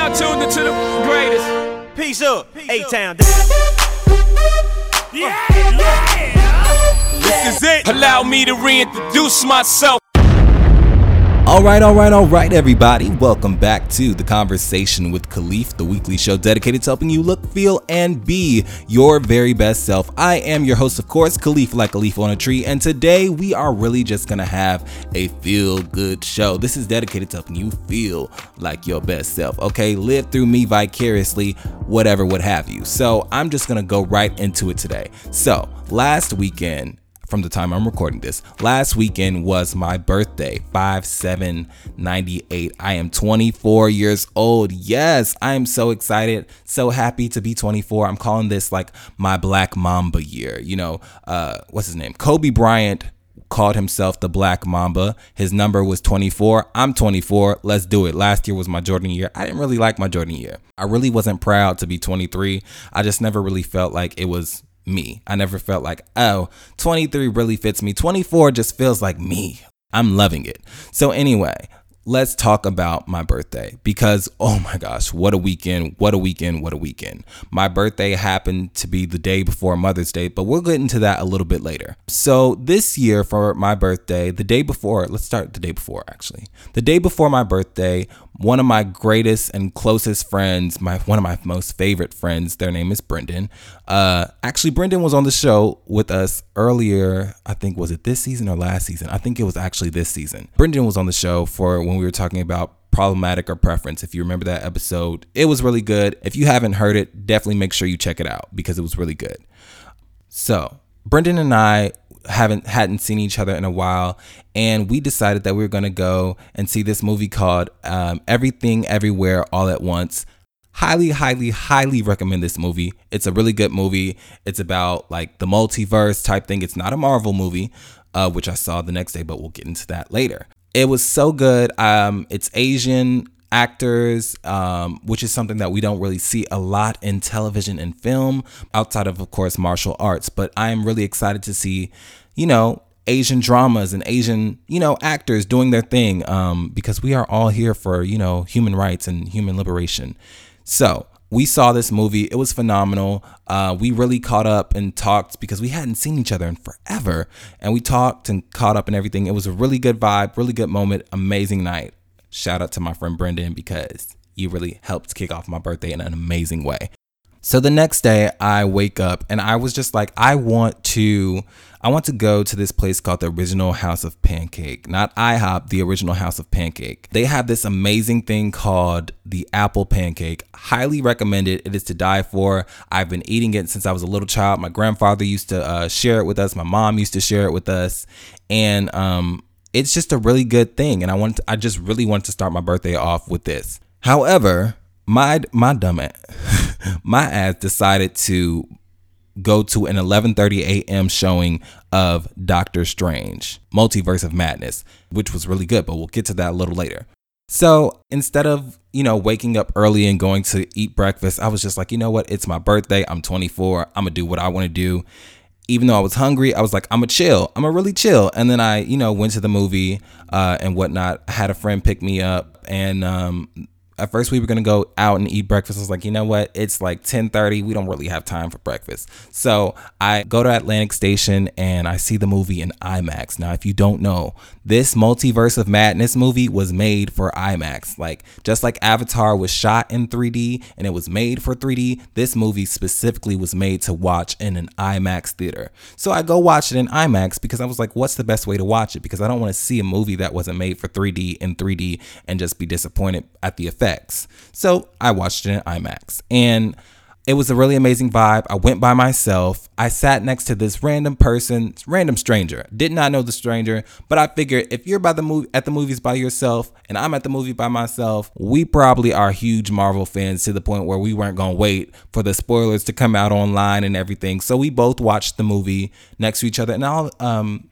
now tuned into the greatest. Peace up, A Town. Yeah, yeah. This is it. Allow me to reintroduce myself. All right, all right, all right, everybody. Welcome back to The Conversation with Khalif, the weekly show dedicated to helping you look, feel, and be your very best self. I am your host, of course, Khalif, like a leaf on a tree, and today we are really just gonna have a feel good show. This is dedicated to helping you feel like your best self, okay? Live through me vicariously, whatever, what have you. So I'm just gonna go right into it today. So, last weekend, from the time I'm recording this. Last weekend was my birthday, 5798. I am 24 years old. Yes, I am so excited, so happy to be 24. I'm calling this like my Black Mamba year. You know, uh, what's his name? Kobe Bryant called himself the Black Mamba. His number was 24. I'm 24. Let's do it. Last year was my Jordan year. I didn't really like my Jordan year. I really wasn't proud to be 23. I just never really felt like it was me. I never felt like, oh, 23 really fits me. 24 just feels like me. I'm loving it. So, anyway, let's talk about my birthday because oh my gosh, what a weekend, what a weekend, what a weekend. My birthday happened to be the day before Mother's Day, but we'll get into that a little bit later. So, this year for my birthday, the day before, let's start the day before actually. The day before my birthday, one of my greatest and closest friends, my one of my most favorite friends, their name is Brendan. Uh, actually, Brendan was on the show with us earlier. I think was it this season or last season? I think it was actually this season. Brendan was on the show for when we were talking about problematic or preference. If you remember that episode, it was really good. If you haven't heard it, definitely make sure you check it out because it was really good. So, Brendan and I haven't hadn't seen each other in a while and we decided that we were going to go and see this movie called um, everything everywhere all at once highly highly highly recommend this movie it's a really good movie it's about like the multiverse type thing it's not a marvel movie uh, which i saw the next day but we'll get into that later it was so good um, it's asian actors, um, which is something that we don't really see a lot in television and film, outside of, of course, martial arts. But I am really excited to see, you know, Asian dramas and Asian, you know, actors doing their thing um, because we are all here for, you know, human rights and human liberation. So, we saw this movie. It was phenomenal. Uh, we really caught up and talked because we hadn't seen each other in forever. And we talked and caught up and everything. It was a really good vibe, really good moment, amazing night shout out to my friend Brendan because you really helped kick off my birthday in an amazing way. So the next day I wake up and I was just like I want to I want to go to this place called the Original House of Pancake. Not IHOP, the Original House of Pancake. They have this amazing thing called the apple pancake. Highly recommended. It is to die for. I've been eating it since I was a little child. My grandfather used to uh, share it with us. My mom used to share it with us. And um it's just a really good thing and I want to, I just really want to start my birthday off with this. However, my my dumb ass, my ass decided to go to an 11:30 a.m. showing of Doctor Strange, Multiverse of Madness, which was really good, but we'll get to that a little later. So, instead of, you know, waking up early and going to eat breakfast, I was just like, you know what? It's my birthday. I'm 24. I'm going to do what I want to do even though I was hungry, I was like, I'm a chill. I'm a really chill. And then I, you know, went to the movie uh, and whatnot. I had a friend pick me up, and um, at first we were gonna go out and eat breakfast. I was like, you know what? It's like 10:30. We don't really have time for breakfast. So I go to Atlantic Station and I see the movie in IMAX. Now, if you don't know, this multiverse of madness movie was made for IMAX. Like just like Avatar was shot in 3D and it was made for 3D, this movie specifically was made to watch in an IMAX theater. So I go watch it in IMAX because I was like, what's the best way to watch it? Because I don't want to see a movie that wasn't made for 3D in 3D and just be disappointed at the effect effects. So I watched it in IMAX and it was a really amazing vibe. I went by myself. I sat next to this random person, random stranger. Did not know the stranger, but I figured if you're by the movie at the movies by yourself and I'm at the movie by myself, we probably are huge Marvel fans to the point where we weren't going to wait for the spoilers to come out online and everything. So we both watched the movie next to each other and I'll um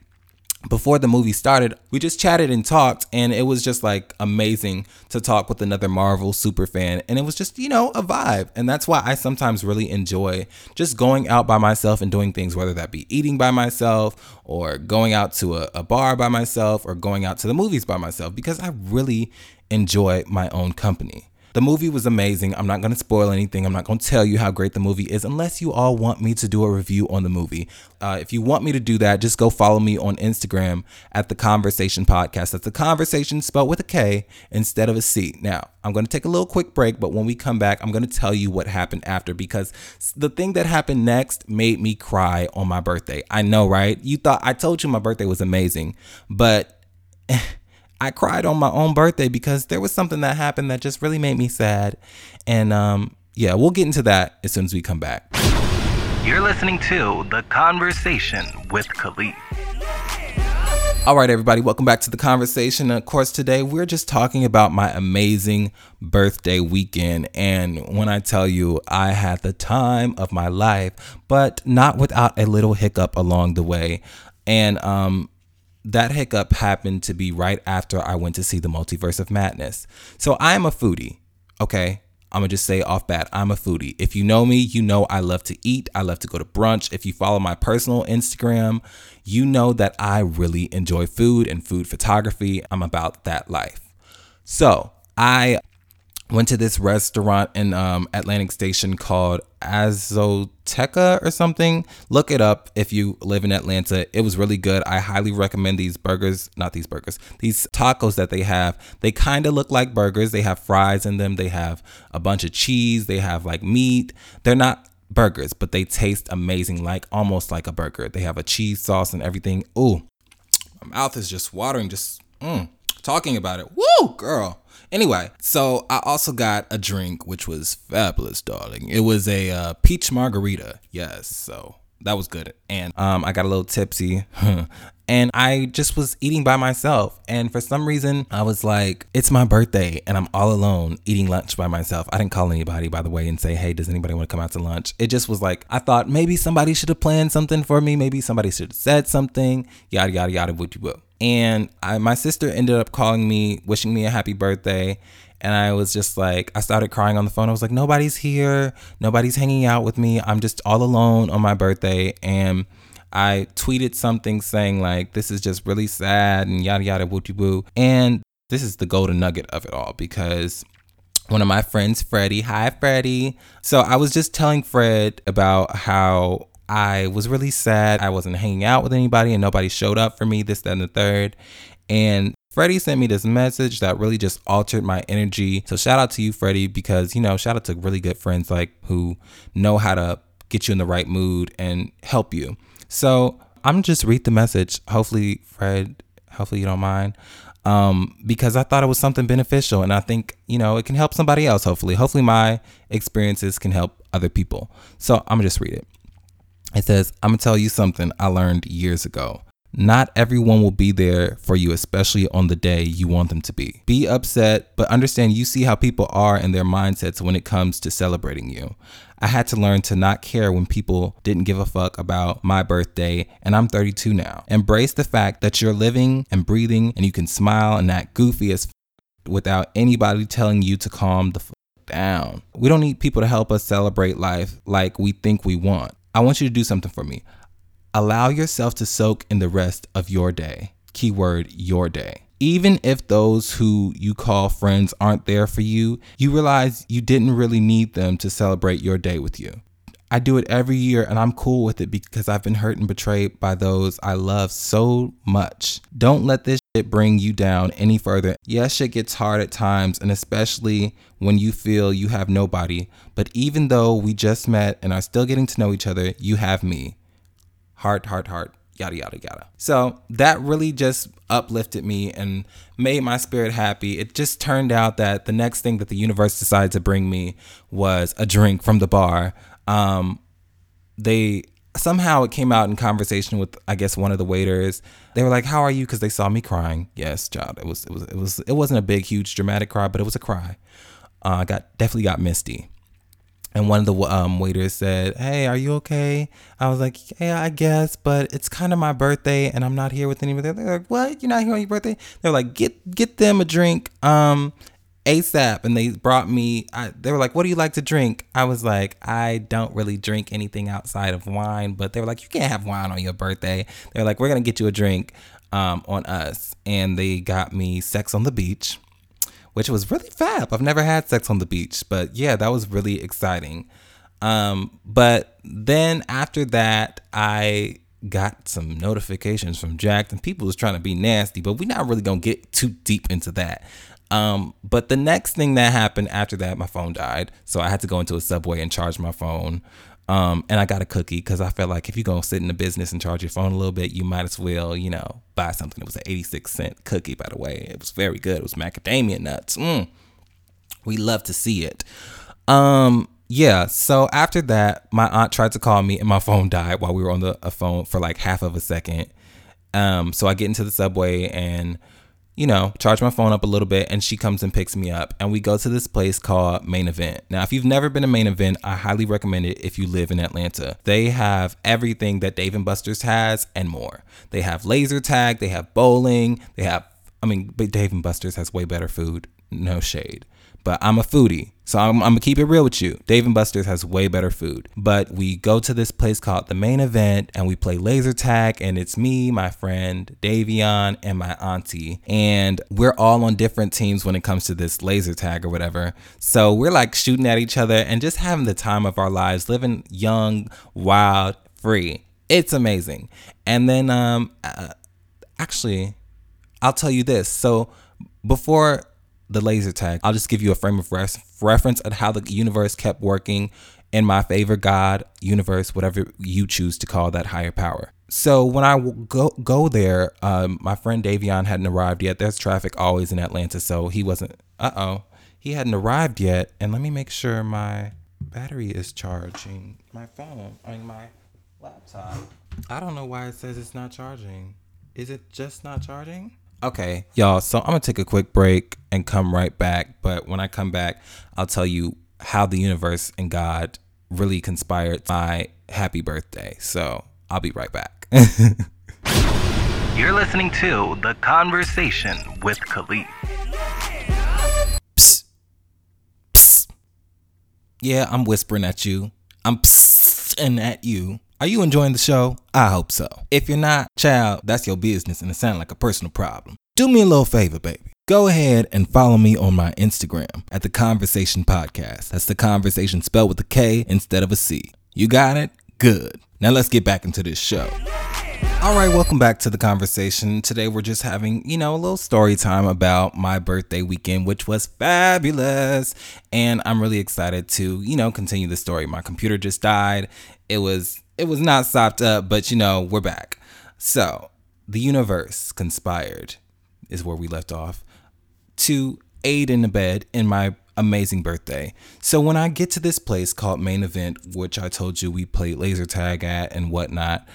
before the movie started, we just chatted and talked, and it was just like amazing to talk with another Marvel super fan. And it was just, you know, a vibe. And that's why I sometimes really enjoy just going out by myself and doing things, whether that be eating by myself or going out to a, a bar by myself or going out to the movies by myself, because I really enjoy my own company. The movie was amazing. I'm not going to spoil anything. I'm not going to tell you how great the movie is unless you all want me to do a review on the movie. Uh, if you want me to do that, just go follow me on Instagram at the Conversation Podcast. That's the conversation spelled with a K instead of a C. Now, I'm going to take a little quick break, but when we come back, I'm going to tell you what happened after because the thing that happened next made me cry on my birthday. I know, right? You thought I told you my birthday was amazing, but I cried on my own birthday because there was something that happened that just really made me sad. And um, yeah, we'll get into that as soon as we come back. You're listening to The Conversation with Khalif. All right, everybody, welcome back to the conversation. Of course, today we're just talking about my amazing birthday weekend. And when I tell you I had the time of my life, but not without a little hiccup along the way. And um, that hiccup happened to be right after I went to see the Multiverse of Madness. So I am a foodie, okay? I'm gonna just say off bat, I'm a foodie. If you know me, you know I love to eat. I love to go to brunch. If you follow my personal Instagram, you know that I really enjoy food and food photography. I'm about that life. So I went to this restaurant in um, Atlantic Station called Azoteca or something. Look it up if you live in Atlanta. It was really good. I highly recommend these burgers, not these burgers, these tacos that they have. They kind of look like burgers. They have fries in them, they have a bunch of cheese, they have like meat. They're not burgers, but they taste amazing, like almost like a burger. They have a cheese sauce and everything. Ooh, my mouth is just watering just mm, talking about it. Woo, girl. Anyway, so I also got a drink, which was fabulous, darling. It was a uh, peach margarita. Yes, so that was good. And um, I got a little tipsy. and I just was eating by myself. And for some reason, I was like, it's my birthday and I'm all alone eating lunch by myself. I didn't call anybody, by the way, and say, hey, does anybody want to come out to lunch? It just was like, I thought maybe somebody should have planned something for me. Maybe somebody should have said something, yada, yada, yada, would you will. And I, my sister ended up calling me, wishing me a happy birthday. And I was just like, I started crying on the phone. I was like, nobody's here. Nobody's hanging out with me. I'm just all alone on my birthday. And I tweeted something saying, like, this is just really sad and yada, yada, woo boo. And this is the golden nugget of it all because one of my friends, Freddie, hi, Freddie. So I was just telling Fred about how I was really sad. I wasn't hanging out with anybody and nobody showed up for me, this, that, and the third. And Freddie sent me this message that really just altered my energy. So shout out to you, Freddie, because, you know, shout out to really good friends like who know how to get you in the right mood and help you. So I'm just read the message. Hopefully, Fred, hopefully you don't mind. Um, because I thought it was something beneficial and I think, you know, it can help somebody else, hopefully. Hopefully my experiences can help other people. So I'm gonna just read it. It says, I'm going to tell you something I learned years ago. Not everyone will be there for you, especially on the day you want them to be. Be upset, but understand you see how people are and their mindsets when it comes to celebrating you. I had to learn to not care when people didn't give a fuck about my birthday, and I'm 32 now. Embrace the fact that you're living and breathing and you can smile and act goofy as f- without anybody telling you to calm the down. We don't need people to help us celebrate life like we think we want. I want you to do something for me. Allow yourself to soak in the rest of your day. Keyword your day. Even if those who you call friends aren't there for you, you realize you didn't really need them to celebrate your day with you. I do it every year and I'm cool with it because I've been hurt and betrayed by those I love so much. Don't let this shit bring you down any further. Yes, shit gets hard at times and especially when you feel you have nobody. But even though we just met and are still getting to know each other, you have me. Heart, heart, heart. Yada, yada, yada. So that really just uplifted me and made my spirit happy. It just turned out that the next thing that the universe decided to bring me was a drink from the bar um, they somehow it came out in conversation with I guess one of the waiters. They were like, "How are you?" Because they saw me crying. Yes, child. It was it was it was it wasn't a big, huge, dramatic cry, but it was a cry. Uh, I got definitely got misty. And one of the um, waiters said, "Hey, are you okay?" I was like, "Yeah, I guess, but it's kind of my birthday, and I'm not here with anybody." They're like, "What? You're not here on your birthday?" They're like, "Get get them a drink." Um, ASAP and they brought me I, they were like what do you like to drink I was like I don't really drink anything outside of wine but they were like you can't have wine on your birthday they're like we're gonna get you a drink um, on us and they got me sex on the beach which was really fab. I've never had sex on the beach, but yeah, that was really exciting. Um, but then after that, I got some notifications from Jack'd and people was trying to be nasty, but we're not really gonna get too deep into that. Um, but the next thing that happened after that, my phone died. So I had to go into a subway and charge my phone. Um, and I got a cookie because I felt like if you're gonna sit in the business and charge your phone a little bit, you might as well, you know, buy something. It was an 86 cent cookie, by the way. It was very good. It was macadamia nuts. Mm. We love to see it. Um, yeah. So after that, my aunt tried to call me and my phone died while we were on the phone for like half of a second. Um, so I get into the subway and you know, charge my phone up a little bit, and she comes and picks me up. And we go to this place called Main Event. Now, if you've never been to Main Event, I highly recommend it if you live in Atlanta. They have everything that Dave and Buster's has and more. They have laser tag, they have bowling, they have, I mean, but Dave and Buster's has way better food. No shade. But I'm a foodie, so I'm, I'm, gonna keep it real with you. Dave and Buster's has way better food. But we go to this place called the main event and we play laser tag, and it's me, my friend Davion, and my auntie. And we're all on different teams when it comes to this laser tag or whatever. So we're like shooting at each other and just having the time of our lives, living young, wild, free. It's amazing. And then, um, uh, actually, I'll tell you this. So before the laser tag. I'll just give you a frame of res- reference at how the universe kept working in my favor, God, universe, whatever you choose to call that higher power. So when I go go there, um, my friend Davion hadn't arrived yet. There's traffic always in Atlanta, so he wasn't. Uh oh, he hadn't arrived yet. And let me make sure my battery is charging. My phone, I mean my laptop. I don't know why it says it's not charging. Is it just not charging? Okay, y'all. So I'm gonna take a quick break and come right back. But when I come back, I'll tell you how the universe and God really conspired my happy birthday. So I'll be right back. You're listening to The Conversation with Khalif. Psst. Psst. Yeah, I'm whispering at you. I'm psst at you. Are you enjoying the show? I hope so. If you're not, child, that's your business and it sounds like a personal problem. Do me a little favor, baby. Go ahead and follow me on my Instagram at The Conversation Podcast. That's The Conversation spelled with a K instead of a C. You got it? Good. Now let's get back into this show. All right, welcome back to the conversation. Today we're just having, you know, a little story time about my birthday weekend, which was fabulous. And I'm really excited to, you know, continue the story. My computer just died. It was it was not stopped up, but you know, we're back. So, the universe conspired, is where we left off, to aid in the bed in my amazing birthday. So, when I get to this place called Main Event, which I told you we played laser tag at and whatnot,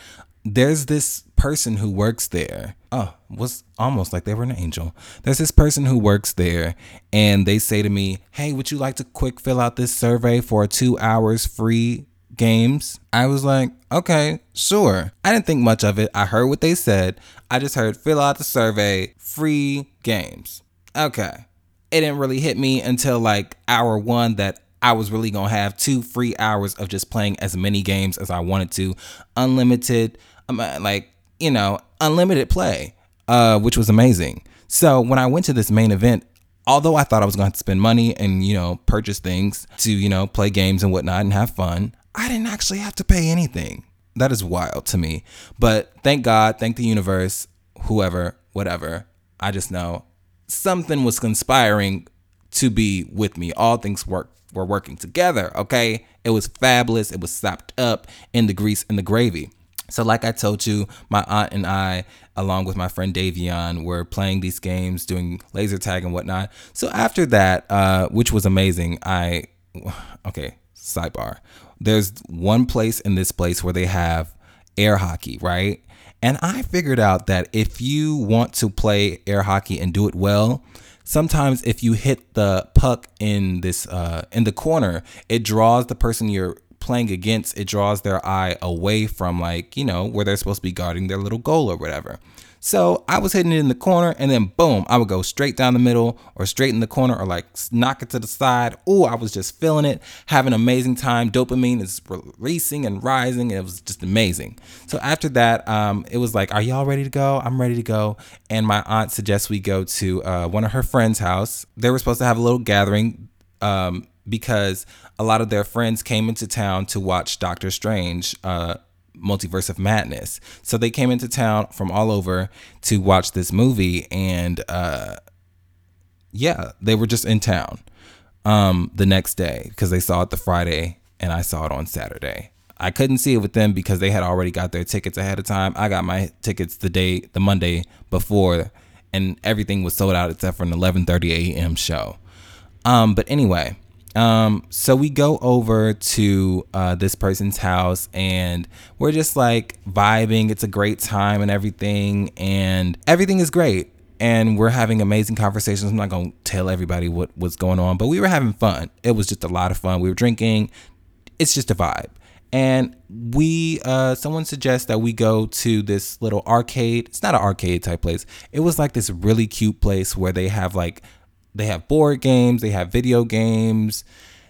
there's this person who works there. Oh, was almost like they were an angel. There's this person who works there, and they say to me, Hey, would you like to quick fill out this survey for two hours free games. I was like, okay, sure. I didn't think much of it. I heard what they said. I just heard fill out the survey, free games. Okay. It didn't really hit me until like hour one that I was really gonna have two free hours of just playing as many games as I wanted to, unlimited, um, uh, like you know, unlimited play, uh, which was amazing. So when I went to this main event, although I thought I was going to spend money and you know purchase things to you know play games and whatnot and have fun, I didn't actually have to pay anything. That is wild to me. But thank God, thank the universe, whoever, whatever. I just know something was conspiring to be with me. All things work were working together, okay? It was fabulous. It was sopped up in the grease and the gravy. So, like I told you, my aunt and I, along with my friend Davion, were playing these games, doing laser tag and whatnot. So after that, uh, which was amazing, I okay, sidebar there's one place in this place where they have air hockey, right? And I figured out that if you want to play air hockey and do it well, sometimes if you hit the puck in this uh, in the corner, it draws the person you're playing against, it draws their eye away from like, you know, where they're supposed to be guarding their little goal or whatever. So I was hitting it in the corner and then boom, I would go straight down the middle or straight in the corner or like knock it to the side. Oh, I was just feeling it, having an amazing time. Dopamine is releasing and rising. It was just amazing. So after that, um, it was like, are y'all ready to go? I'm ready to go. And my aunt suggests we go to uh, one of her friends' house. They were supposed to have a little gathering um, because a lot of their friends came into town to watch Doctor Strange. Uh, Multiverse of Madness. So they came into town from all over to watch this movie, and uh, yeah, they were just in town um, the next day because they saw it the Friday and I saw it on Saturday. I couldn't see it with them because they had already got their tickets ahead of time. I got my tickets the day, the Monday before, and everything was sold out except for an 11:30 a.m. show. Um, but anyway, um, so we go over to uh, this person's house and we're just like vibing. It's a great time and everything, and everything is great. And we're having amazing conversations. I'm not gonna tell everybody what was going on, but we were having fun. It was just a lot of fun. We were drinking. It's just a vibe. And we, uh, someone suggests that we go to this little arcade. It's not an arcade type place. It was like this really cute place where they have like they have board games, they have video games.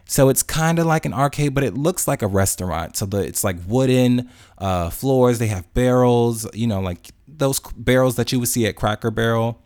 So it's kind of like an arcade, but it looks like a restaurant. So the it's like wooden uh, floors. They have barrels, you know, like those barrels that you would see at Cracker Barrel.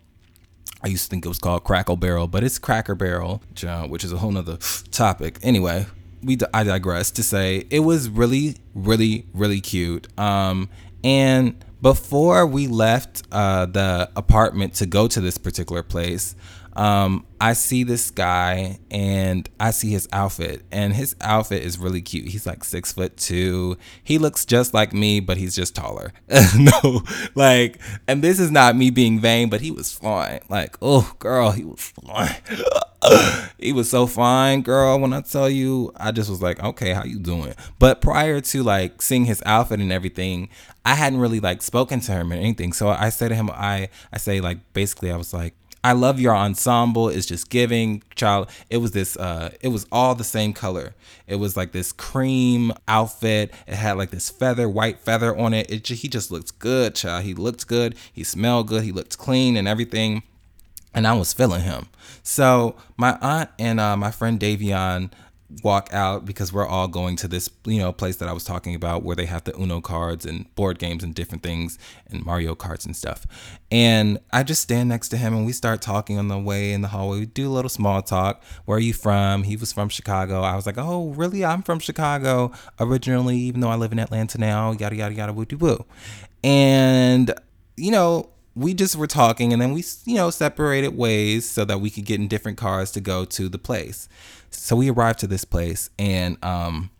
I used to think it was called Crackle Barrel, but it's Cracker Barrel, which is a whole nother topic. Anyway, we I digress to say it was really, really, really cute. Um, and before we left uh, the apartment to go to this particular place, um, I see this guy and I see his outfit, and his outfit is really cute. He's like six foot two. He looks just like me, but he's just taller. no, like, and this is not me being vain, but he was fine. Like, oh, girl, he was fine. he was so fine, girl. When I tell you, I just was like, okay, how you doing? But prior to like seeing his outfit and everything, I hadn't really like spoken to him or anything. So I said to him, I I say like basically, I was like I love your ensemble. It's just giving child. It was this. Uh, it was all the same color. It was like this cream outfit. It had like this feather, white feather on it. It he just looked good, child. He looked good. He smelled good. He looked clean and everything. And I was feeling him. So my aunt and uh, my friend Davion walk out because we're all going to this you know place that I was talking about where they have the Uno cards and board games and different things and Mario Kart and stuff. And I just stand next to him and we start talking on the way in the hallway. We do a little small talk. Where are you from? He was from Chicago. I was like, oh really? I'm from Chicago originally, even though I live in Atlanta now. Yada yada yada woo woo. And you know we just were talking and then we you know separated ways so that we could get in different cars to go to the place. So we arrived to this place and um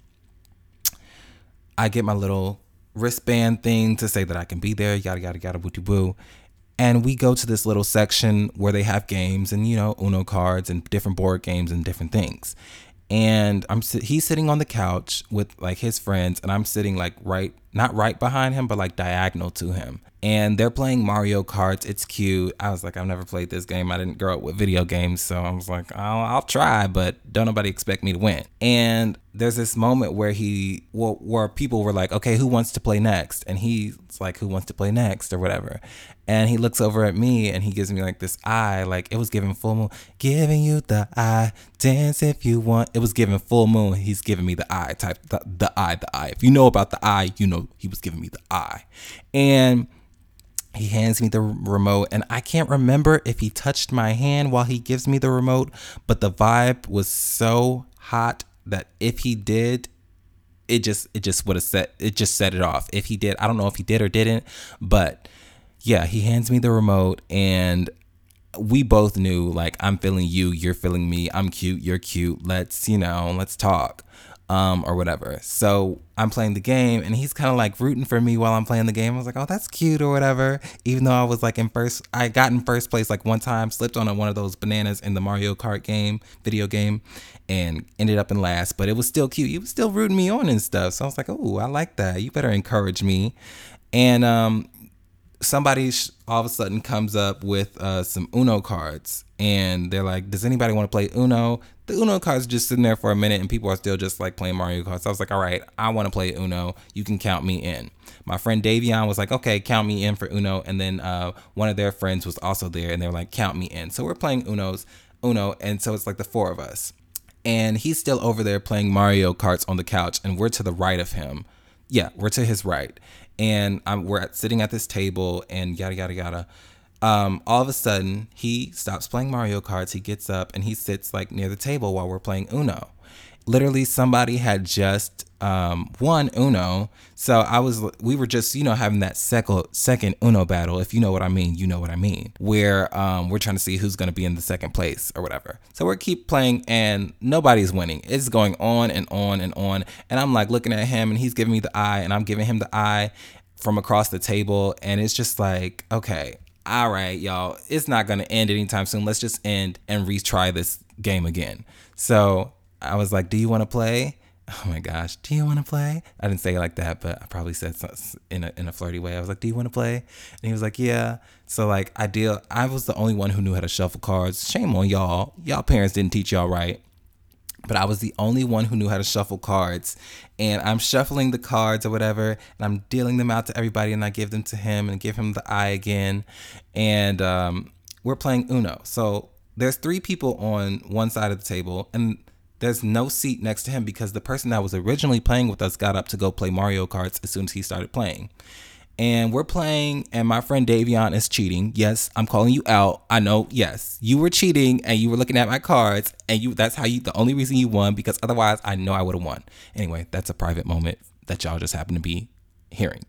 i get my little wristband thing to say that i can be there yada yada yada boo boo and we go to this little section where they have games and you know uno cards and different board games and different things. And i'm he's sitting on the couch with like his friends and i'm sitting like right not right behind him but like diagonal to him and they're playing Mario Kart. It's cute. I was like, I've never played this game. I didn't grow up with video games, so I was like, I'll, I'll try, but don't nobody expect me to win. And there's this moment where he, well, where people were like, okay, who wants to play next? And he's like, who wants to play next or whatever. And he looks over at me and he gives me like this eye, like it was giving full moon, giving you the eye, dance if you want. It was giving full moon. He's giving me the eye type, the, the eye, the eye. If you know about the eye, you know he was giving me the eye. And he hands me the remote, and I can't remember if he touched my hand while he gives me the remote, but the vibe was so hot that if he did, it just it just would have set it just set it off. If he did, I don't know if he did or didn't, but yeah, he hands me the remote and we both knew like I'm feeling you, you're feeling me, I'm cute, you're cute. Let's, you know, let's talk um, or whatever. So I'm playing the game and he's kind of like rooting for me while I'm playing the game. I was like, oh, that's cute or whatever. Even though I was like in first, I got in first place like one time, slipped on one of those bananas in the Mario Kart game, video game, and ended up in last. But it was still cute. He was still rooting me on and stuff. So I was like, oh, I like that. You better encourage me. And um, somebody all of a sudden comes up with uh, some Uno cards and they're like, "Does anybody want to play Uno?" The Uno cards just sitting there for a minute, and people are still just like playing Mario Kart. So I was like, "All right, I want to play Uno. You can count me in." My friend Davion was like, "Okay, count me in for Uno," and then uh, one of their friends was also there, and they were like, "Count me in." So we're playing Uno's Uno, and so it's like the four of us, and he's still over there playing Mario Karts on the couch, and we're to the right of him. Yeah, we're to his right, and I'm, we're at, sitting at this table, and yada yada yada um, all of a sudden he stops playing Mario Karts. He gets up and he sits like near the table while we're playing Uno. Literally, somebody had just um, won Uno, so I was we were just you know having that second second Uno battle. If you know what I mean, you know what I mean. Where um, we're trying to see who's going to be in the second place or whatever. So we keep playing and nobody's winning. It's going on and on and on, and I'm like looking at him and he's giving me the eye and I'm giving him the eye from across the table, and it's just like okay, all right, y'all, it's not going to end anytime soon. Let's just end and retry this game again. So I was like, Do you want to play? Oh my gosh, do you want to play? I didn't say it like that, but I probably said in a, in a flirty way. I was like, Do you want to play? And he was like, Yeah. So, like, I deal, I was the only one who knew how to shuffle cards. Shame on y'all. Y'all parents didn't teach y'all right but I was the only one who knew how to shuffle cards. And I'm shuffling the cards or whatever, and I'm dealing them out to everybody, and I give them to him and give him the eye again. And um, we're playing Uno. So there's three people on one side of the table, and there's no seat next to him because the person that was originally playing with us got up to go play Mario Karts as soon as he started playing and we're playing and my friend Davion is cheating. Yes, I'm calling you out. I know, yes. You were cheating and you were looking at my cards and you that's how you the only reason you won because otherwise I know I would have won. Anyway, that's a private moment that y'all just happen to be hearing.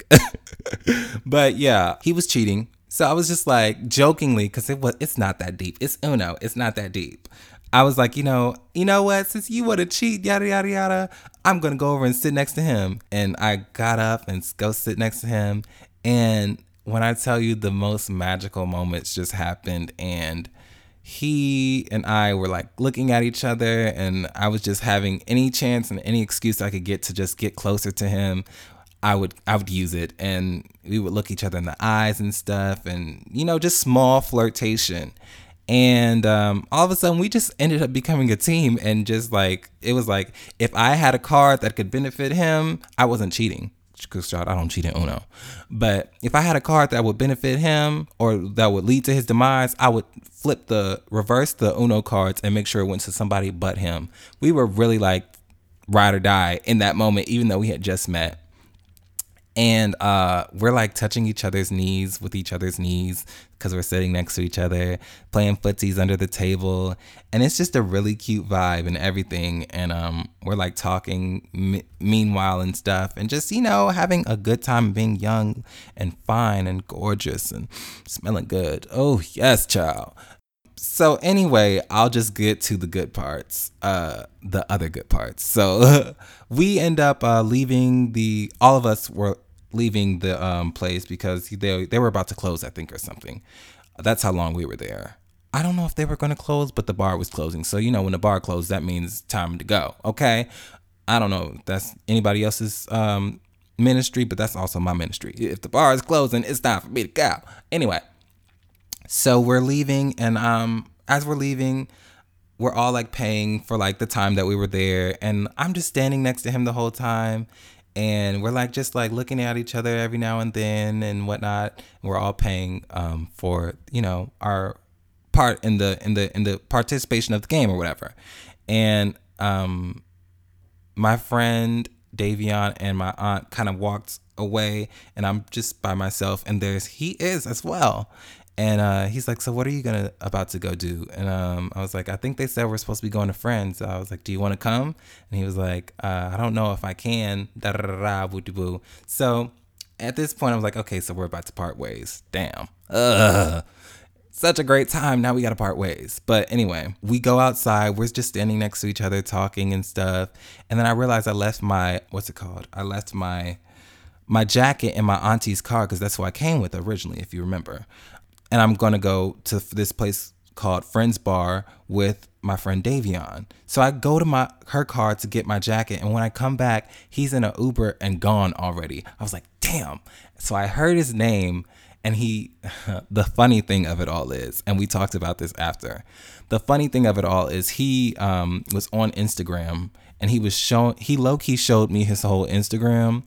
but yeah, he was cheating. So I was just like jokingly cuz it was it's not that deep. It's Uno. It's not that deep. I was like, you know, you know what? Since you want to cheat, yada yada yada, I'm gonna go over and sit next to him. And I got up and go sit next to him. And when I tell you the most magical moments just happened, and he and I were like looking at each other, and I was just having any chance and any excuse I could get to just get closer to him. I would I would use it and we would look each other in the eyes and stuff and you know just small flirtation and um, all of a sudden we just ended up becoming a team and just like it was like if i had a card that could benefit him i wasn't cheating. Because i don't cheat in uno. But if i had a card that would benefit him or that would lead to his demise i would flip the reverse the uno cards and make sure it went to somebody but him. We were really like ride or die in that moment even though we had just met and uh, we're like touching each other's knees with each other's knees because we're sitting next to each other, playing footsies under the table, and it's just a really cute vibe and everything. And um, we're like talking m- meanwhile and stuff, and just you know having a good time being young and fine and gorgeous and smelling good. Oh yes, child. So anyway, I'll just get to the good parts, uh, the other good parts. So we end up uh, leaving the. All of us were leaving the um, place because they they were about to close, I think, or something. That's how long we were there. I don't know if they were going to close, but the bar was closing. So you know, when the bar closed, that means time to go. Okay, I don't know. That's anybody else's um, ministry, but that's also my ministry. If the bar is closing, it's time for me to go. Anyway, so we're leaving, and um, as we're leaving, we're all like paying for like the time that we were there, and I'm just standing next to him the whole time, and we're like just like looking at each other every now and then and whatnot. We're all paying um, for you know our part in the in the in the participation of the game or whatever. And um, my friend Davion and my aunt kind of walked away, and I'm just by myself. And there's he is as well, and uh, he's like, "So what are you gonna about to go do?" And um, I was like, "I think they said we're supposed to be going to Friends." So I was like, "Do you want to come?" And he was like, uh, "I don't know if I can." So at this point, I was like, "Okay, so we're about to part ways." Damn. Ugh. Such a great time. Now we got to part ways. But anyway, we go outside. We're just standing next to each other, talking and stuff. And then I realized I left my what's it called? I left my my jacket in my auntie's car because that's what I came with originally, if you remember and I'm gonna go to this place called Friends Bar with my friend Davion. So I go to my her car to get my jacket, and when I come back, he's in an Uber and gone already. I was like, damn. So I heard his name, And he, the funny thing of it all is, and we talked about this after. The funny thing of it all is he um, was on Instagram and he was showing, he low key showed me his whole Instagram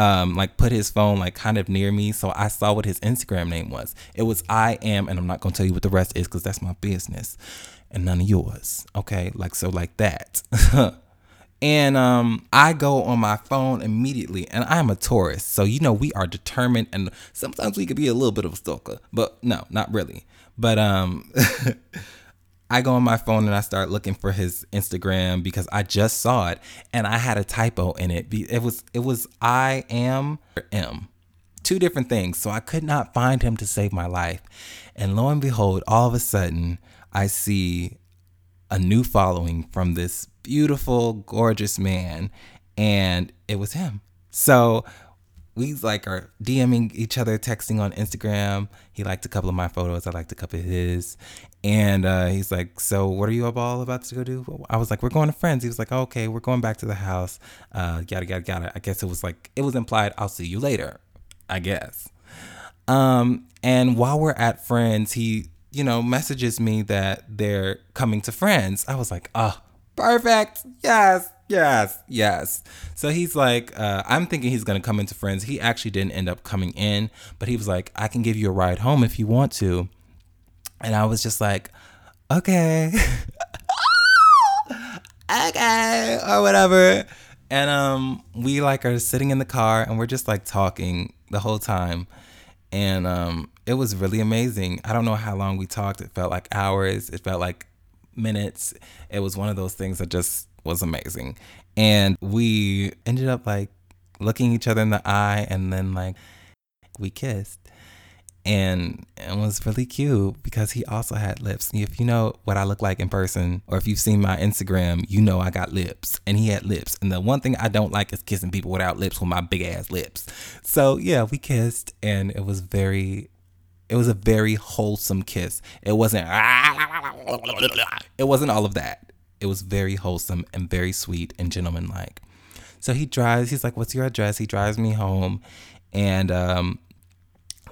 um, like put his phone like kind of near me, so I saw what his Instagram name was. It was I am, and I'm not gonna tell you what the rest is because that's my business and none of yours. Okay, like so, like that. and um, I go on my phone immediately, and I'm a Taurus, so you know we are determined, and sometimes we could be a little bit of a stalker, but no, not really. But um. I go on my phone and I start looking for his Instagram because I just saw it and I had a typo in it. It was it was I am M. Two different things. So I could not find him to save my life. And lo and behold, all of a sudden I see a new following from this beautiful, gorgeous man and it was him. So we like are DMing each other, texting on Instagram. He liked a couple of my photos. I liked a couple of his. And uh, he's like, "So, what are you up all about to go do?" I was like, "We're going to friends." He was like, "Okay, we're going back to the house." Uh, yada yada yada. I guess it was like it was implied. I'll see you later. I guess. Um, and while we're at friends, he you know messages me that they're coming to friends. I was like, "Oh, perfect. Yes, yes, yes." So he's like, uh, I'm thinking he's gonna come into friends. He actually didn't end up coming in, but he was like, "I can give you a ride home if you want to." And I was just like, okay, okay, or whatever. And um, we like are sitting in the car and we're just like talking the whole time. And um, it was really amazing. I don't know how long we talked. It felt like hours. It felt like minutes. It was one of those things that just was amazing. And we ended up like looking each other in the eye and then like we kissed and it was really cute because he also had lips. If you know what I look like in person, or if you've seen my Instagram, you know I got lips, and he had lips. And the one thing I don't like is kissing people without lips with my big ass lips. So yeah, we kissed, and it was very, it was a very wholesome kiss. It wasn't, it wasn't all of that. It was very wholesome and very sweet and gentlemanlike. So he drives. He's like, "What's your address?" He drives me home, and um,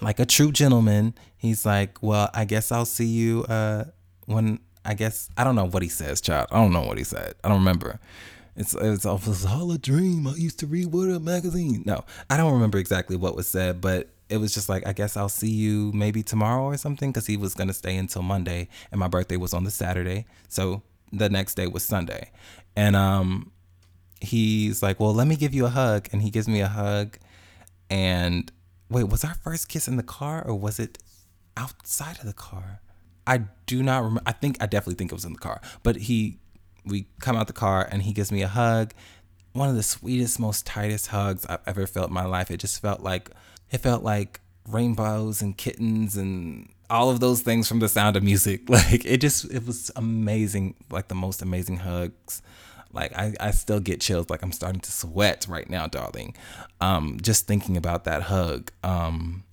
like a true gentleman, he's like, "Well, I guess I'll see you uh, when I guess I don't know what he says, child. I don't know what he said. I don't remember. It's it's, it's all a dream. I used to read Word Up magazine. No, I don't remember exactly what was said, but it was just like I guess I'll see you maybe tomorrow or something because he was gonna stay until Monday, and my birthday was on the Saturday, so the next day was Sunday, and um, he's like, "Well, let me give you a hug," and he gives me a hug, and Wait, was our first kiss in the car or was it outside of the car? I do not remember. I think I definitely think it was in the car. But he, we come out the car and he gives me a hug. One of the sweetest, most tightest hugs I've ever felt in my life. It just felt like it felt like rainbows and kittens and all of those things from the sound of music. Like it just it was amazing, like the most amazing hugs like I, I still get chills. Like I'm starting to sweat right now, darling. Um, just thinking about that hug. Um,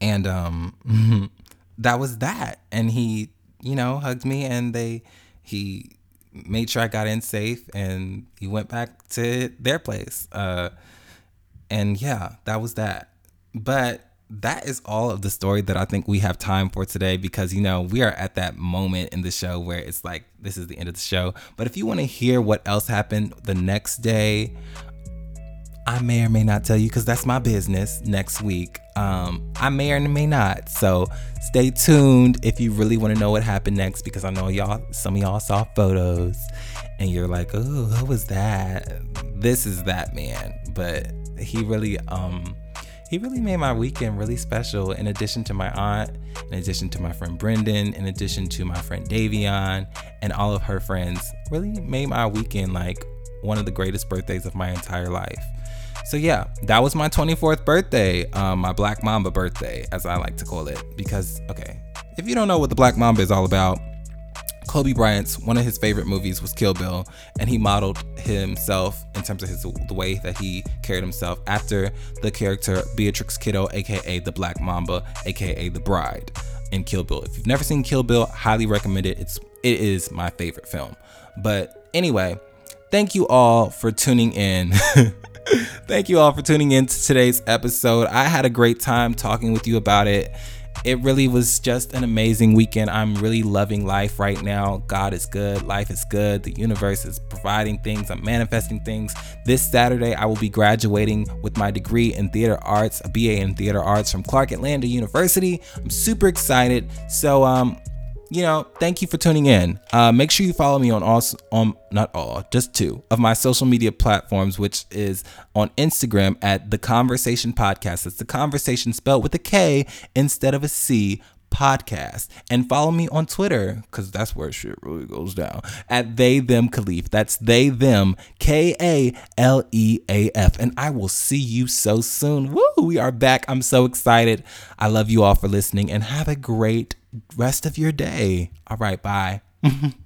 and um, that was that. And he, you know, hugged me, and they, he made sure I got in safe, and he went back to their place. Uh, and yeah, that was that. But that is all of the story that I think we have time for today because you know we are at that moment in the show where it's like this is the end of the show. But if you want to hear what else happened the next day, I may or may not tell you because that's my business next week. Um, I may or may not. So stay tuned if you really want to know what happened next because I know y'all, some of y'all saw photos and you're like, oh, who was that? This is that man. But he really, um, he really made my weekend really special. In addition to my aunt, in addition to my friend Brendan, in addition to my friend Davion, and all of her friends, really made my weekend like one of the greatest birthdays of my entire life. So yeah, that was my 24th birthday, um, my Black Mamba birthday, as I like to call it. Because okay, if you don't know what the Black Mamba is all about, Kobe Bryant's one of his favorite movies was Kill Bill, and he modeled himself in terms of his the way that he carried himself after the character Beatrix Kiddo, aka the Black Mamba, aka the Bride, in Kill Bill. If you've never seen Kill Bill, highly recommend it. It's it is my favorite film. But anyway, thank you all for tuning in. Thank you all for tuning in to today's episode. I had a great time talking with you about it. It really was just an amazing weekend. I'm really loving life right now. God is good. Life is good. The universe is providing things. I'm manifesting things. This Saturday, I will be graduating with my degree in theater arts, a BA in theater arts from Clark Atlanta University. I'm super excited. So, um, you know, thank you for tuning in. Uh, make sure you follow me on all, on not all, just two of my social media platforms, which is on Instagram at the Conversation Podcast. It's the Conversation spelled with a K instead of a C podcast and follow me on Twitter because that's where shit really goes down at they them Khalif. That's they them K A L E A F. And I will see you so soon. Woo! We are back. I'm so excited. I love you all for listening and have a great rest of your day. All right, bye.